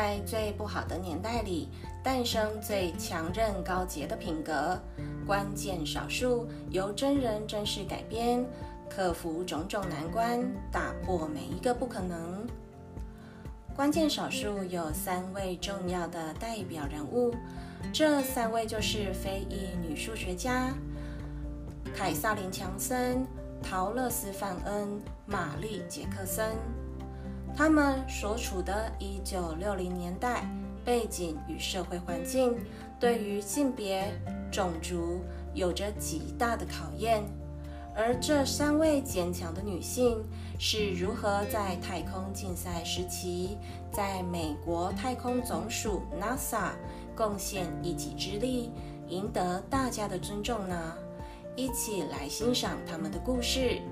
在最不好的年代里诞生最强韧高洁的品格。关键少数由真人真事改编，克服种种难关，打破每一个不可能。关键少数有三位重要的代表人物，这三位就是非裔女数学家凯撒琳·强森、陶乐斯·范恩、玛丽·杰克森。他们所处的1960年代背景与社会环境，对于性别、种族有着极大的考验。而这三位坚强的女性是如何在太空竞赛时期，在美国太空总署 NASA 贡献一己之力，赢得大家的尊重呢？一起来欣赏他们的故事。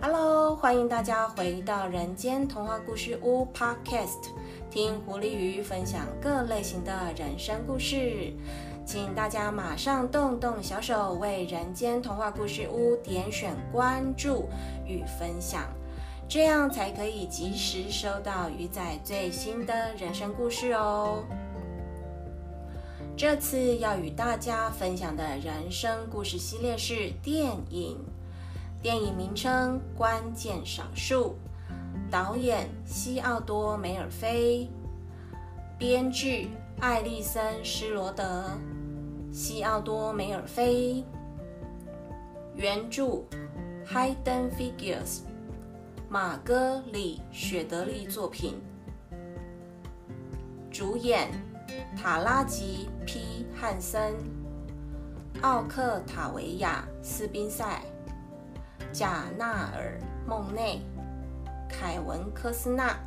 Hello，欢迎大家回到人间童话故事屋 Podcast，听狐狸鱼分享各类型的人生故事。请大家马上动动小手，为人间童话故事屋点选关注与分享，这样才可以及时收到鱼仔最新的人生故事哦。这次要与大家分享的人生故事系列是电影。电影名称《关键少数》，导演西奥多·梅尔菲，编剧艾利森·施罗德，西奥多·梅尔菲，原著 Hayden Figures，马戈里·雪德利作品，主演塔拉吉 ·P· 汉森，奥克塔维亚·斯宾塞。贾纳尔·孟内、凯文·科斯纳、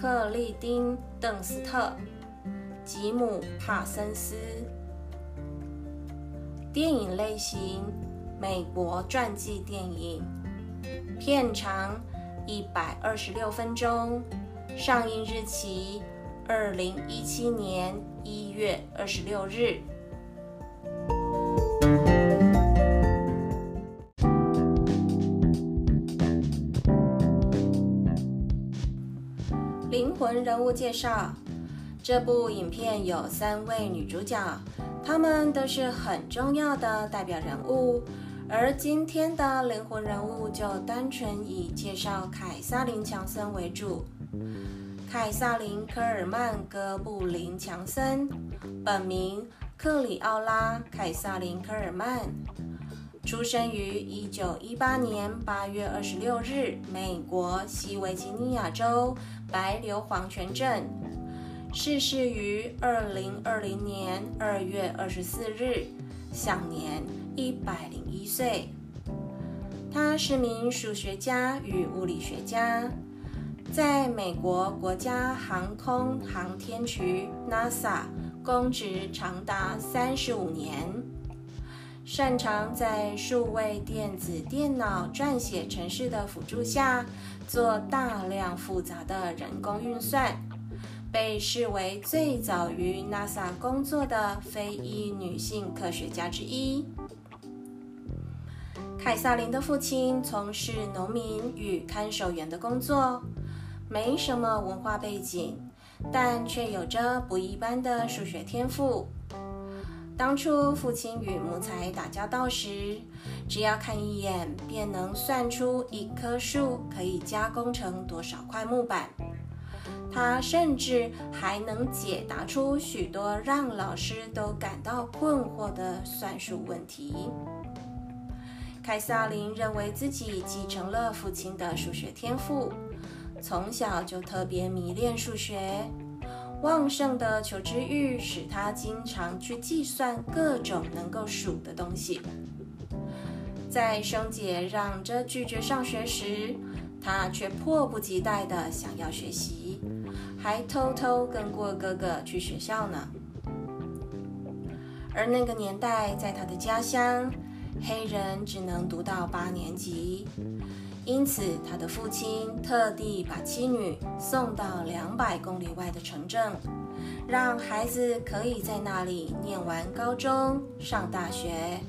克利丁·邓斯特、吉姆·帕森斯。电影类型：美国传记电影。片长：一百二十六分钟。上映日期：二零一七年一月二十六日。人物介绍：这部影片有三位女主角，她们都是很重要的代表人物。而今天的灵魂人物就单纯以介绍凯撒琳·强森为主。凯撒琳·科尔曼·哥布林·强森，本名克里奥拉·凯撒琳·科尔曼。出生于一九一八年八月二十六日，美国西维吉尼亚州白硫磺泉镇，逝世于二零二零年二月二十四日，享年一百零一岁。他是名数学家与物理学家，在美国国家航空航天局 NASA 公职长达三十五年。擅长在数位电子电脑撰写程式的辅助下，做大量复杂的人工运算，被视为最早于 NASA 工作的非裔女性科学家之一。凯撒琳的父亲从事农民与看守员的工作，没什么文化背景，但却有着不一般的数学天赋。当初父亲与木材打交道时，只要看一眼便能算出一棵树可以加工成多少块木板。他甚至还能解答出许多让老师都感到困惑的算术问题。凯撒琳认为自己继承了父亲的数学天赋，从小就特别迷恋数学。旺盛的求知欲使他经常去计算各种能够数的东西。在兄姐嚷着拒绝上学时，他却迫不及待地想要学习，还偷偷跟过哥哥去学校呢。而那个年代，在他的家乡，黑人只能读到八年级。因此，他的父亲特地把妻女送到两百公里外的城镇，让孩子可以在那里念完高中、上大学。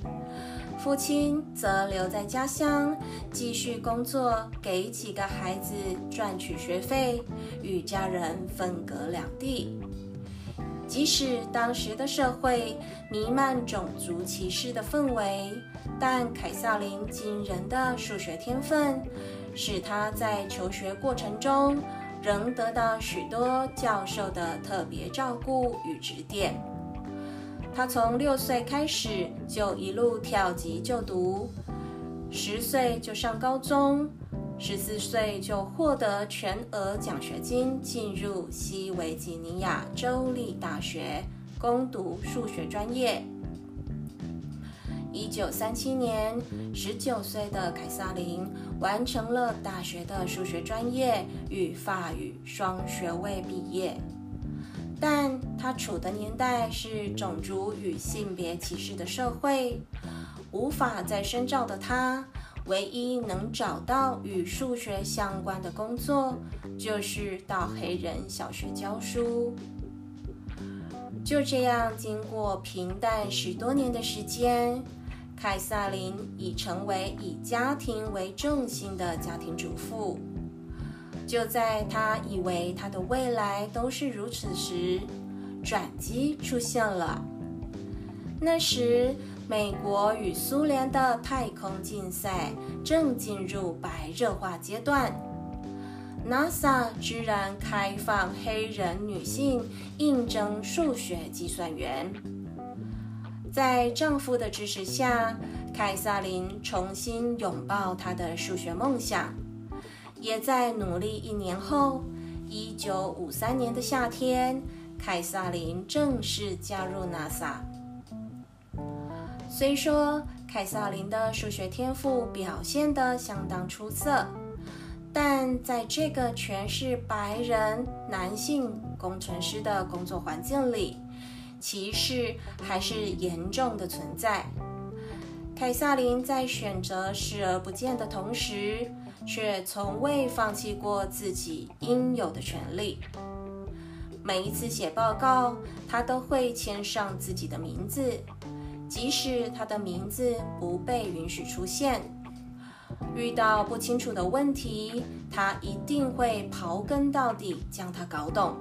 父亲则留在家乡继续工作，给几个孩子赚取学费，与家人分隔两地。即使当时的社会弥漫种族歧视的氛围，但凯瑟琳惊人的数学天分，使他在求学过程中仍得到许多教授的特别照顾与指点。他从六岁开始就一路跳级就读，十岁就上高中，十四岁就获得全额奖学金，进入西维吉尼亚州立大学攻读数学专业。一九三七年，十九岁的凯撒琳完成了大学的数学专业与法语双学位毕业。但他处的年代是种族与性别歧视的社会，无法再深造的他，唯一能找到与数学相关的工作，就是到黑人小学教书。就这样，经过平淡十多年的时间，凯撒琳已成为以家庭为重心的家庭主妇。就在他以为他的未来都是如此时，转机出现了。那时，美国与苏联的太空竞赛正进入白热化阶段，NASA 居然开放黑人女性应征数学计算员。在丈夫的支持下，凯撒琳重新拥抱她的数学梦想。也在努力一年后，一九五三年的夏天，凯撒琳正式加入 NASA。虽说凯撒琳的数学天赋表现得相当出色，但在这个全是白人男性工程师的工作环境里，歧视还是严重的存在。凯撒琳在选择视而不见的同时，却从未放弃过自己应有的权利。每一次写报告，他都会签上自己的名字，即使他的名字不被允许出现。遇到不清楚的问题，他一定会刨根到底将它搞懂，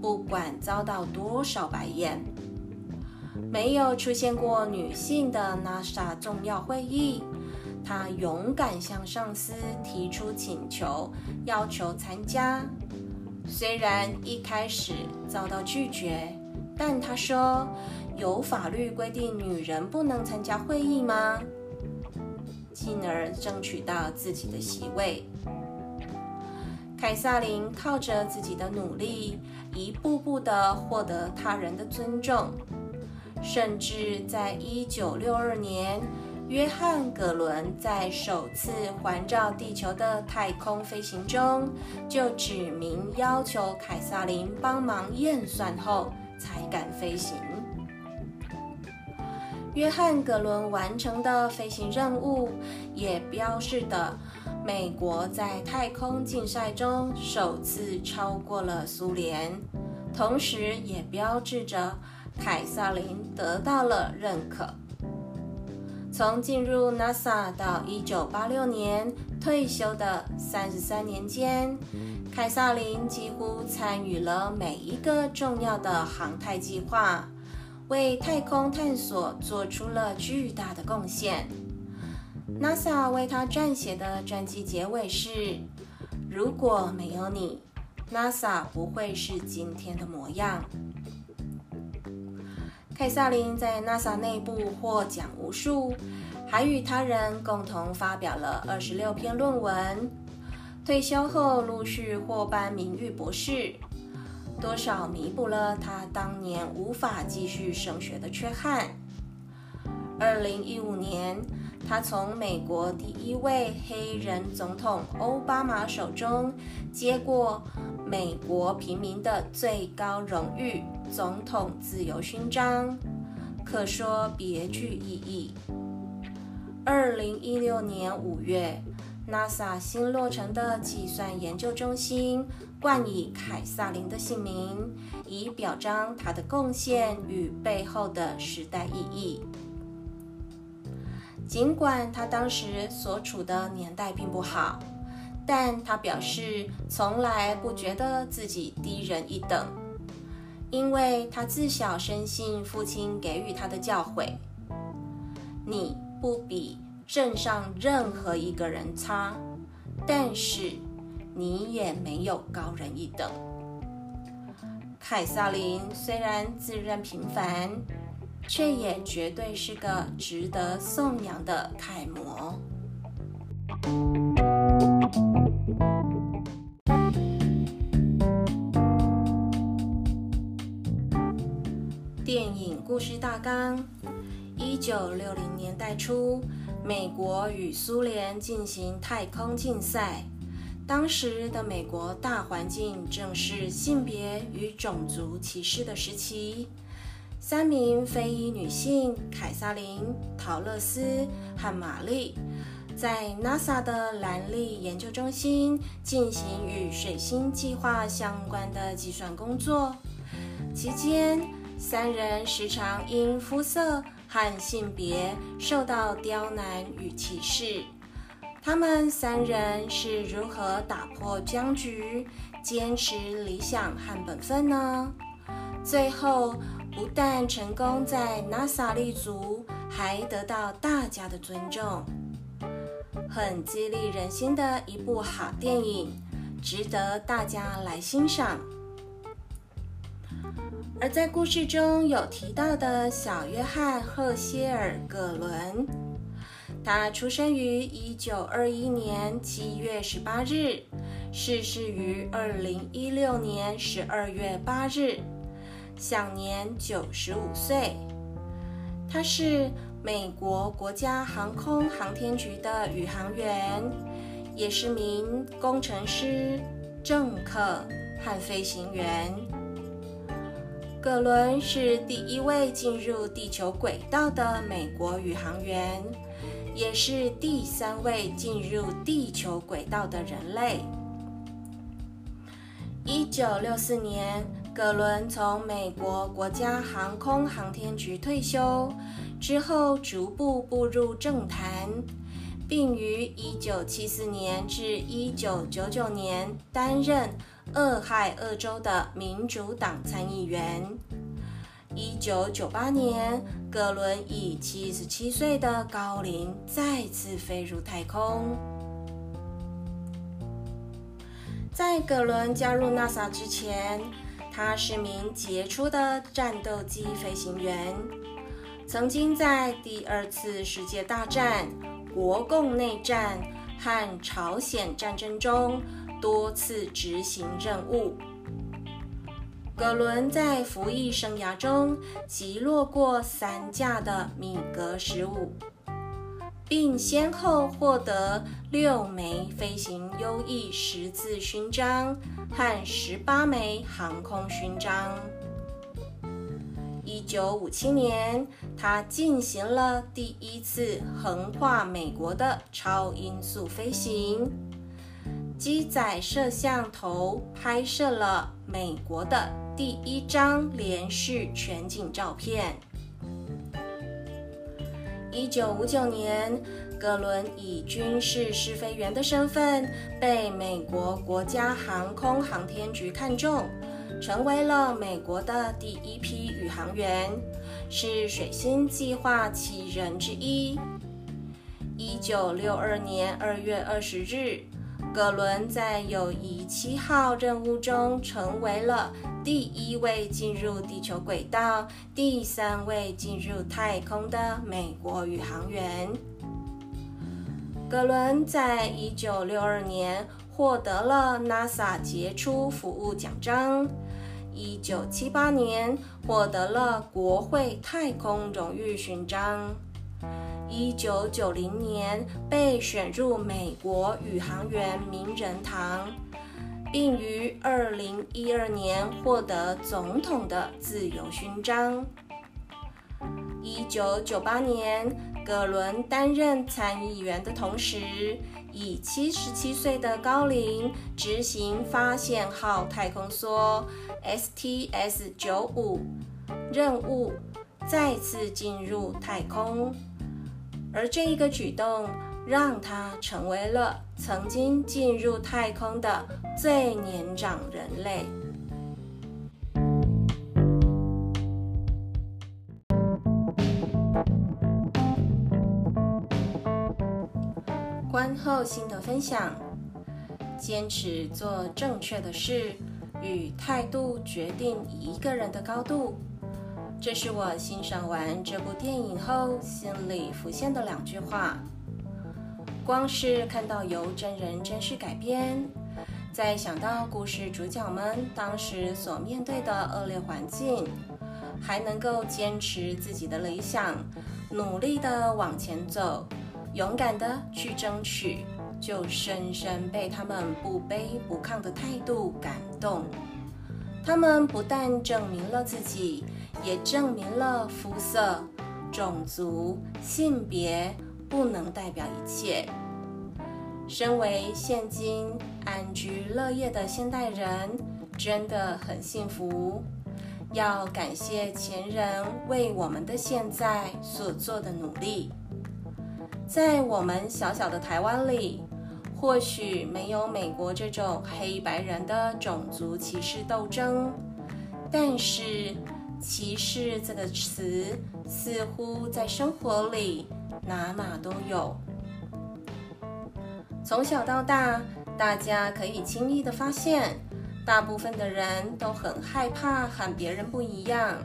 不管遭到多少白眼。没有出现过女性的 NASA 重要会议。她勇敢向上司提出请求，要求参加。虽然一开始遭到拒绝，但她说：“有法律规定女人不能参加会议吗？”进而争取到自己的席位。凯撒琳靠着自己的努力，一步步地获得他人的尊重，甚至在一九六二年。约翰·葛伦在首次环绕地球的太空飞行中，就指明要求凯撒琳帮忙验算后才敢飞行。约翰·格伦完成的飞行任务，也标示的美国在太空竞赛中首次超过了苏联，同时也标志着凯撒琳得到了认可。从进入 NASA 到1986年退休的33年间，凯撒琳几乎参与了每一个重要的航太计划，为太空探索做出了巨大的贡献。NASA 为他撰写的传记结尾是：“如果没有你，NASA 不会是今天的模样。”凯撒琳在 NASA 内部获奖无数，还与他人共同发表了二十六篇论文。退休后陆续获颁名誉博士，多少弥补了他当年无法继续升学的缺憾。二零一五年，他从美国第一位黑人总统奥巴马手中接过。美国平民的最高荣誉——总统自由勋章，可说别具意义。二零一六年五月，NASA 新落成的计算研究中心冠以凯撒琳的姓名，以表彰他的贡献与背后的时代意义。尽管他当时所处的年代并不好，但他表示从来不觉得自己低人一等，因为他自小深信父亲给予他的教诲：你不比镇上任何一个人差，但是你也没有高人一等。凯撒琳虽然自认平凡。却也绝对是个值得颂扬的楷模。电影故事大纲：一九六零年代初，美国与苏联进行太空竞赛。当时的美国大环境正是性别与种族歧视的时期。三名非裔女性凯撒琳、陶乐斯和玛丽，在 NASA 的兰利研究中心进行与水星计划相关的计算工作。期间，三人时常因肤色和性别受到刁难与歧视。他们三人是如何打破僵局、坚持理想和本分呢？最后。不但成功在 NASA 立足，还得到大家的尊重，很激励人心的一部好电影，值得大家来欣赏。而在故事中有提到的小约翰·赫歇尔·葛伦，他出生于1921年7月18日，逝世于2016年12月8日。享年九十五岁，他是美国国家航空航天局的宇航员，也是名工程师、政客和飞行员。葛伦是第一位进入地球轨道的美国宇航员，也是第三位进入地球轨道的人类。一九六四年。葛伦从美国国家航空航天局退休之后，逐步步入政坛，并于1974年至1999年担任俄亥俄州的民主党参议员。1998年，葛伦以77岁的高龄再次飞入太空。在葛伦加入 NASA 之前，他是名杰出的战斗机飞行员，曾经在第二次世界大战、国共内战和朝鲜战争中多次执行任务。葛伦在服役生涯中击落过三架的米格十五。并先后获得六枚飞行优异十字勋章和十八枚航空勋章。一九五七年，他进行了第一次横跨美国的超音速飞行，机载摄像头拍摄了美国的第一张连续全景照片。一九五九年，格伦以军事试飞员的身份被美国国家航空航天局看中，成为了美国的第一批宇航员，是水星计划七人之一。一九六二年二月二十日。葛伦在友谊七号任务中成为了第一位进入地球轨道、第三位进入太空的美国宇航员。葛伦在一九六二年获得了 NASA 杰出服务奖章，一九七八年获得了国会太空荣誉勋章。一九九零年被选入美国宇航员名人堂，并于二零一二年获得总统的自由勋章。一九九八年，葛伦担任参议员的同时，以七十七岁的高龄执行发现号太空梭 STS 九五任务，再次进入太空。而这一个举动让他成为了曾经进入太空的最年长人类。观后心得分享：坚持做正确的事。与态度决定一个人的高度，这是我欣赏完这部电影后心里浮现的两句话。光是看到由真人真事改编，再想到故事主角们当时所面对的恶劣环境，还能够坚持自己的理想，努力的往前走，勇敢的去争取。就深深被他们不卑不亢的态度感动。他们不但证明了自己，也证明了肤色、种族、性别不能代表一切。身为现今安居乐业的现代人，真的很幸福。要感谢前人为我们的现在所做的努力。在我们小小的台湾里。或许没有美国这种黑白人的种族歧视斗争，但是“歧视”这个词似乎在生活里哪哪都有。从小到大，大家可以轻易的发现，大部分的人都很害怕和别人不一样，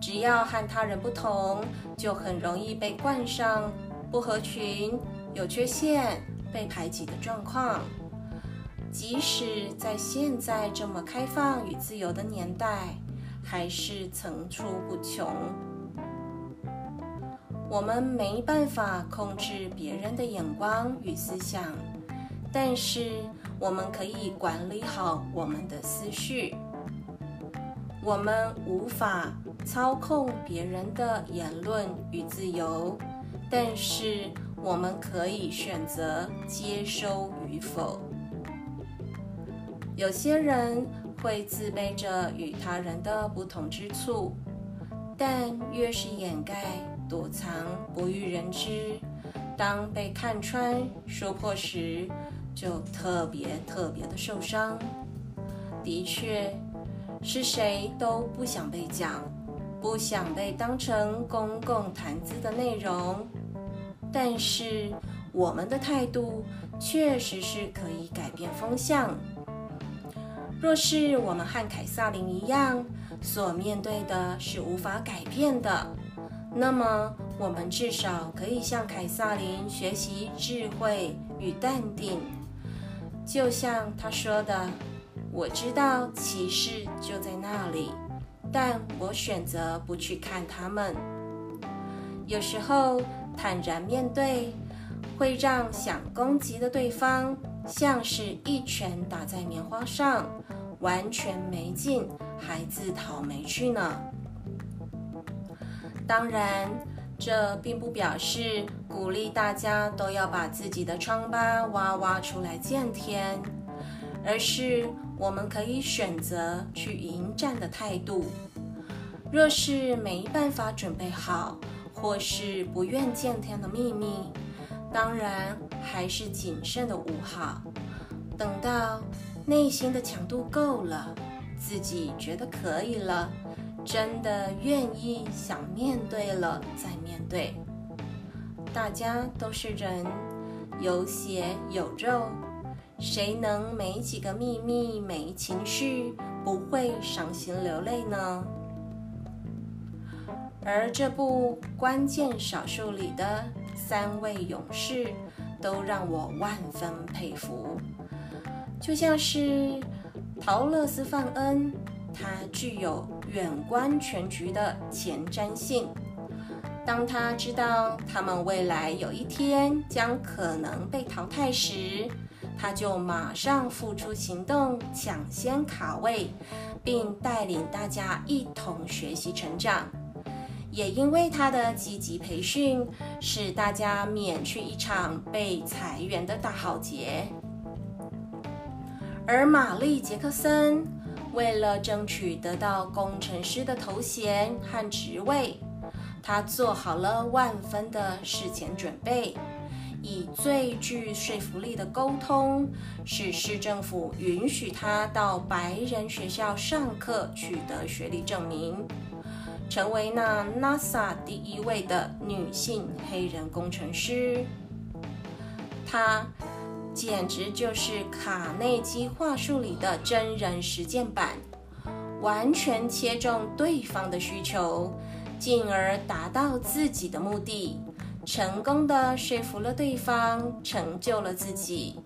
只要和他人不同，就很容易被冠上不合群、有缺陷。被排挤的状况，即使在现在这么开放与自由的年代，还是层出不穷。我们没办法控制别人的眼光与思想，但是我们可以管理好我们的思绪。我们无法操控别人的言论与自由，但是。我们可以选择接收与否。有些人会自卑着与他人的不同之处，但越是掩盖、躲藏、不欲人知，当被看穿、说破时，就特别特别的受伤。的确，是谁都不想被讲，不想被当成公共谈资的内容。但是，我们的态度确实是可以改变风向。若是我们和凯撒琳一样，所面对的是无法改变的，那么我们至少可以向凯撒琳学习智慧与淡定。就像他说的：“我知道骑士就在那里，但我选择不去看他们。”有时候。坦然面对，会让想攻击的对方像是一拳打在棉花上，完全没劲，还自讨没趣呢。当然，这并不表示鼓励大家都要把自己的疮疤挖挖出来见天，而是我们可以选择去迎战的态度。若是没办法准备好，或是不愿见天的秘密，当然还是谨慎的捂好。等到内心的强度够了，自己觉得可以了，真的愿意想面对了再面对。大家都是人，有血有肉，谁能没几个秘密、没情绪，不会伤心流泪呢？而这部关键少数里的三位勇士，都让我万分佩服。就像是陶乐斯·范恩，他具有远观全局的前瞻性。当他知道他们未来有一天将可能被淘汰时，他就马上付出行动，抢先卡位，并带领大家一同学习成长。也因为他的积极培训，使大家免去一场被裁员的大浩劫。而玛丽·杰克森为了争取得到工程师的头衔和职位，他做好了万分的事前准备，以最具说服力的沟通，使市政府允许他到白人学校上课，取得学历证明，成为那 NASA 第一位的女性黑人工程师。他简直就是卡内基话术里的真人实践版，完全切中对方的需求。进而达到自己的目的，成功的说服了对方，成就了自己。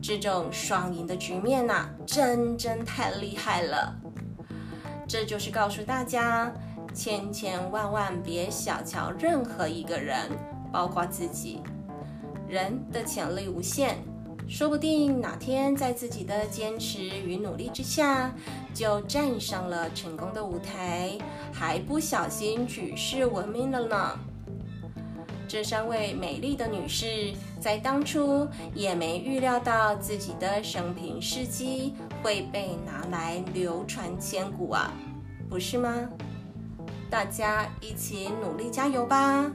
这种双赢的局面呐，真真太厉害了。这就是告诉大家，千千万万别小瞧任何一个人，包括自己。人的潜力无限。说不定哪天在自己的坚持与努力之下，就站上了成功的舞台，还不小心举世闻名了呢。这三位美丽的女士在当初也没预料到自己的生平事迹会被拿来流传千古啊，不是吗？大家一起努力加油吧！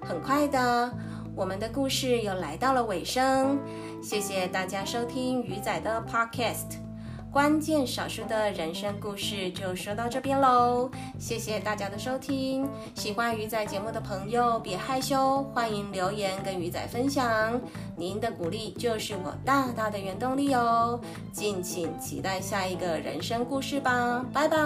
很快的，我们的故事又来到了尾声。谢谢大家收听鱼仔的 Podcast，关键少数的人生故事就说到这边喽。谢谢大家的收听，喜欢鱼仔节目的朋友别害羞，欢迎留言跟鱼仔分享，您的鼓励就是我大大的原动力哦。敬请期待下一个人生故事吧，拜拜。